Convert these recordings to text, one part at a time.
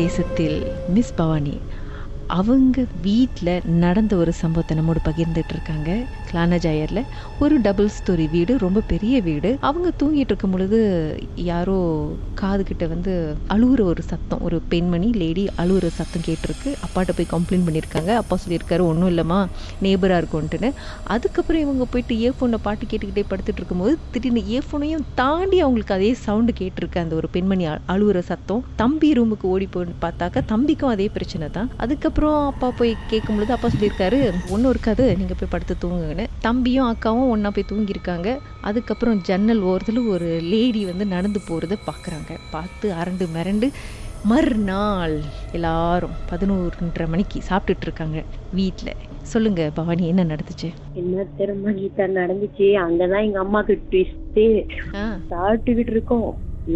தேசத்தில் மிஸ் பவானி அவங்க வீட்டில் நடந்த ஒரு சம்பவத்தை நம்மோடு பகிர்ந்துட்டு இருக்காங்க. கிளானஜாயரில் ஒரு டபுள் ஸ்டோரி வீடு ரொம்ப பெரிய வீடு. அவங்க தூங்கிட்டு இருக்கும் பொழுது யாரோ காதுகிட்ட வந்து அழுகுற ஒரு சத்தம். ஒரு பெண்மணி லேடி அழுகுற சத்தம் கேட்டிருக்கு. அப்பாட்ட போய் கம்ப்ளைண்ட் பண்ணியிருக்காங்க. அப்பா சொல்லியிருக்காரு ஒன்றும் இல்லைம்மா நேபராக இருக்கும்ன்ட்டுன்னு அதுக்கப்புறம் இவங்க போயிட்டு இயர்ஃபோனில் பாட்டு கேட்டுக்கிட்டே படுத்துட்டு இருக்கும்போது திடீர்னு இயர்ஃபோனையும் தாண்டி அவங்களுக்கு அதே சவுண்டு கேட்டிருக்கு. அந்த ஒரு பெண்மணி அ- அழுகுற சத்தம். தம்பி ரூமுக்கு ஓடி போய் பார்த்தாக்கா தம்பிக்கும் அதே பிரச்சனை தான். அதுக்கப்புறம் அப்பா போய் கேட்கும் பொழுது அப்பா சொல்லியிருக்காரு ஒன்றும் இருக்காது நீங்கள் போய் படுத்து தூங்குங்கன்னு தம்பியும் அக்காவும் ஒன்றா போய் தூங்கியிருக்காங்க. அதுக்கப்புறம் ஜன்னல் ஓரத்தில் ஒரு லேடி வந்து நடந்து போகிறத பார்க்குறாங்க பார்த்து அரண்டு மிரண்டு மறுநாள் எல்லாரும் பதினோருன்றரை மணிக்கு சாப்பிட்டுட்டு இருக்காங்க வீட்டில் சொல்லுங்க பவானி என்ன நடந்துச்சு? என்ன திரும்ப கீதா நடந்துச்சு. அங்கதான் எங்க அம்மாக்கு ட்விஸ்டே சாப்பிட்டுக்கிட்டு இருக்கோம்.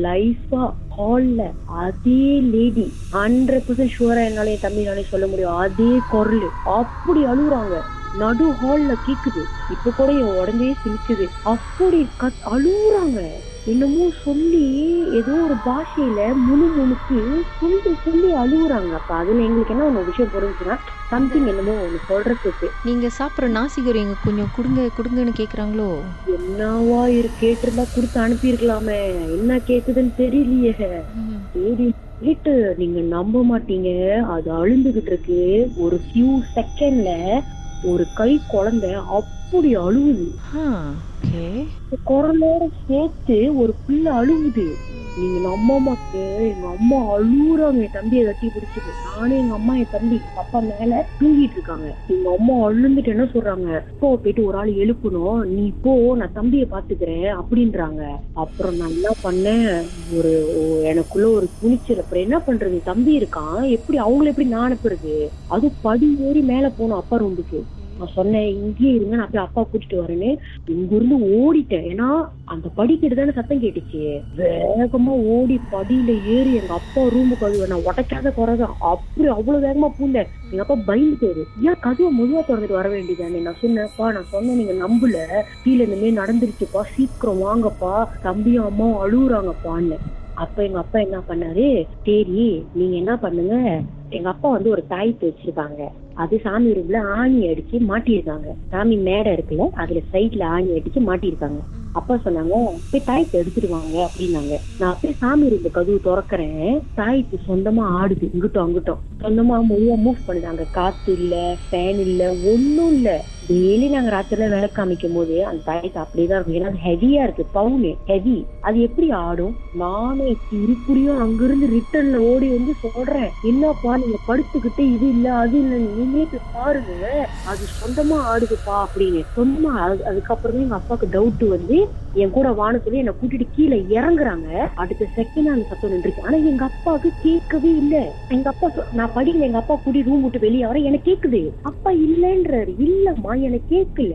லைஃபா ஹால்ல அதே லேடி ஹண்ட்ரட் பர்சன்ட் ஷுவரா என்னால என் தம்பினாலே சொல்ல முடியும். அதே குரல். அப்படி அழுகுறாங்க. நடு ஹால்ல கேக்குது. இப்ப கூட என் உடம்பே சிரிக்குது அப்படி கத் அழுகுறாங்க என்னமோ சொல்லி ஏதோ ஒரு பாஷையில முணு முணுக்கு சொல்லி சொல்லி அழுகுறாங்க அப்ப அதுல எங்களுக்கு என்ன ஒண்ணு விஷயம் புரிஞ்சுன்னா சம்திங் என்னமோ ஒண்ணு சொல்றதுக்கு. நீங்கள் சாப்பிட்ற நாசிகரம் எங்க கொஞ்சம் கொடுங்க கொடுங்கன்னு கேட்குறாங்களோ என்னவா இரு கேட்டிருந்தா கொடுத்து அனுப்பியிருக்கலாமே. என்ன கேக்குதுன்னு தெரியலையே. சரி சொல்லிட்டு நீங்க நம்ப மாட்டீங்க. அது அழுந்துகிட்டு இருக்கு. ஒரு ஃபியூ செகண்ட்ல ஒரு கை குழந்தை அப்படி ஓகே குரலோட சேர்த்து ஒரு பிள்ளை அழுகுது நீங்க அம்மா அம்மாக்கு எங்க அம்மா அழுகுறாங்க என் தம்பியை கட்டி பிடிச்சிட்டு. நானும் எங்க அம்மா என் தம்பி அப்பா மேல தூங்கிட்டு இருக்காங்க. எங்க அம்மா அழுந்துட்டு என்ன சொல்றாங்க? இப்போ போயிட்டு ஒரு ஆள் எழுப்பணும். நீ போ நான் தம்பியை பாத்துக்கிறேன் அப்படின்றாங்க. அப்புறம் நான் என்ன பண்ணேன்? ஒரு எனக்குள்ள ஒரு துணிச்சல். அப்புறம் என்ன பண்றது? தம்பி இருக்கான். எப்படி அவங்கள எப்படி நான் அனுப்புறது? அது படி ஏறி மேல போகணும் அப்பா ரூமுக்கு. நான் சொன்னேன் இங்கேயே இருங்க நான் போய் அப்பா கூட்டிட்டு வரேன்னு. இங்க இருந்து ஓடிட்டேன். ஏன்னா அந்த படிக்கிட்டு தானே சத்தம் கேட்டுச்சு. வேகமா ஓடி படியில ஏறி எங்க அப்பா ரூமுக்கு கழுவ நான் உடைக்காத குறைதான். அப்படி அவ்வளவு வேகமா பூந்தேன் எங்க அப்பா பயந்து போயிரு ஏன் கதவை முழுவா திறந்துட்டு வர வேண்டியதானே? நான் சொன்னேன்ப்பா நான் சொன்னேன் நீங்க நம்பல. கீழே இந்த மாதிரி நடந்துருச்சுப்பா. சீக்கிரம் வாங்கப்பா. தம்பியும் அம்மாவும் அழுகுறாங்கப்பான்னு அப்ப எங்க அப்பா என்ன பண்ணாரு? சரி நீங்க என்ன பண்ணுங்க? எங்க அப்பா வந்து ஒரு தாய்த்து வச்சிருக்காங்க அது சாமி ரூம்ல ஆணி அடிச்சு மாட்டியிருக்காங்க. சாமி மேடை இருக்குல்ல அதுல சைட்ல ஆணி அடிச்சு மாட்டியிருக்காங்க. அப்பா சொன்னாங்க போய் தாயத்தை எடுத்துருவாங்க அப்படின்னாங்க. நான் போய் சாமி ரூம்ல கதவு திறக்கிறேன். தாயத்து சொந்தமா ஆடுது இங்கிட்டும் அங்கிட்டும். சொந்தமா மொழியா மூவ் பண்ணுதாங்க காத்து இல்ல ஃபேன் இல்ல ஒண்ணும் இல்ல. டெய்லி நாங்க ராத்திரில விளக்கு காமிக்கும் போது அந்த தாய்த்து அப்படியேதான் இருக்கும். ஏன்னா அது ஹெவியா இருக்கு. பவுனு ஹெவி அது எப்படி ஆடும்? நானே திருப்புரியும் அங்கிருந்து ரிட்டர்ன்ல ஓடி வந்து சொல்றேன். என்னப்பா நீங்க படுத்துக்கிட்டு இது இல்ல அது இல்ல நீங்களே போய் பாருங்க. அது சொந்தமா ஆடுதுப்பா அப்படின்னு. சொந்தமா அதுக்கப்புறமே அதுக்கப்புறம் எங்க அப்பாவுக்கு டவுட் வந்து என் கூட வான சொல்லி என்ன கூட்டிட்டு கீழே இறங்குறாங்க. அடுத்த செகண்ட் அந்த சத்தம் நின்றுச்சு. ஆனா எங்க அப்பாவுக்கு கேட்கவே இல்ல. எங்க அப்பா சொ- நான் படிக்கல. எங்க அப்பா கூட்டி ரூம் விட்டு வெளியே வர எனக்கு கேக்குது. அப்பா இல்லன்றாரு. இல்லம்மா எனக்கு கேட்கல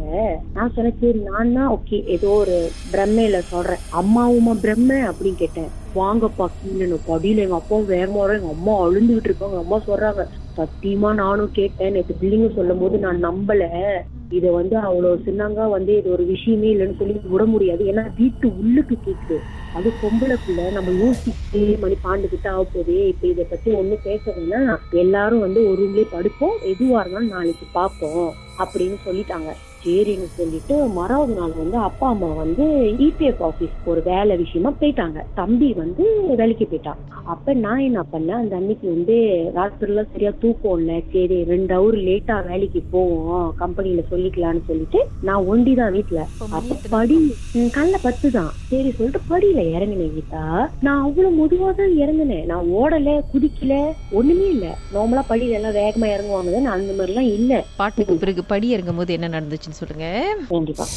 நான் சொன்னேன் சரி நான் தான் ஓகே ஏதோ ஒரு பிரம்மையில சொல்றேன். அம்மாவுமா பிரம்ம அப்படின்னு கேட்டேன். வாங்கப்பா கீழே படியில எங்க அப்பாவும் வேகமா வர எங்க அம்மா அழுந்துகிட்டு இருக்காங்க. அம்மா சொல்றாங்க சத்தியமா நானும் கேட்டேன். நேற்று பிள்ளைங்க சொல்லும் போது நான் நம்பல. இதை வந்து அவ்வளவு சின்னங்கா வந்து இது ஒரு விஷயமே இல்லைன்னு சொல்லி விட முடியாது. ஏன்னா வீட்டு உள்ளுக்கு கேக்குது. அது பொம்பளை பிள்ளை நம்ம யோசிச்சு மணி பாண்டு கிட்ட ஆக போதே இப்ப இதை பத்தி ஒண்ணும் பேச வேணாம். எல்லாரும் வந்து ஒரு ரூம்லயே படுப்போம். எதுவா இருந்தாலும் நாளைக்கு பார்ப்போம் அப்படின்னு சொல்லிட்டாங்க. சரின்னு சொல்லிட்டு மறாவது நாள் வந்து அப்பா அம்மா வந்து இபிஎஃப் ஆபீஸ் ஒரு வேலை விஷயமா போயிட்டாங்க. தம்பி வந்து வேலைக்கு போயிட்டான். அப்ப நான் என்ன பண்ணேன்? அந்த அன்னைக்கு வந்து ராத்திரில சரியா தூக்கம் இல்ல. சரி ரெண்டு ஹவர் லேட்டா வேலைக்கு போவோம். கம்பெனில சொல்லிக்கலாம்னு சொல்லிட்டு நான் ஒண்டிதான் வீட்டுல அப்ப படி காலைல பத்து தான் சரி சொல்லிட்டு படியில இறங்கினேன் கீதா. நான் அவ்வளவு மெதுவா தான் இறங்கினேன். நான் ஓடல குதிக்கல ஒண்ணுமே இல்ல. நார்மலா படியில எல்லாம் வேகமா இறங்குவாங்க நான் அந்த மாதிரி எல்லாம் இல்ல. பாட்டுக்கு பிறகு படி இறங்கும் போது என்ன நடந்துச்சுன்னு சொல்லுங்க. கண்டிப்பா.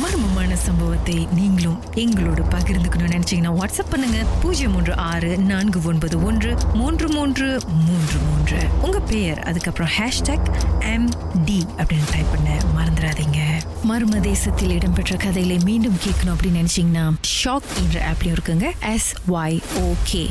மர்மமான சம்பவத்தை நீங்களும் எங்களோடு பகிர்ந்துக்கணும்னு நினைச்சீங்கன்னா வாட்ஸ்அப் பண்ணுங்க. பூஜ்ஜியம் மூன்று ஆறு நான்கு ஒன்பது ஒன்று மூன்று மூன்று மூன்று மூன்று. உங்க பெயர் அதுக்கப்புறம் ஹேஷ்டாக் எம் டி அப்படின்னு டைப் பண்ண மறந்துடாதீங்க. மர்ம தேசத்தில் இடம்பெற்ற கதைகளை மீண்டும் கேட்கணும் அப்படின்னு நினைச்சீங்கன்னா ஷாக் என்ற ஆப்லயும் இருக்குங்க. S Y okay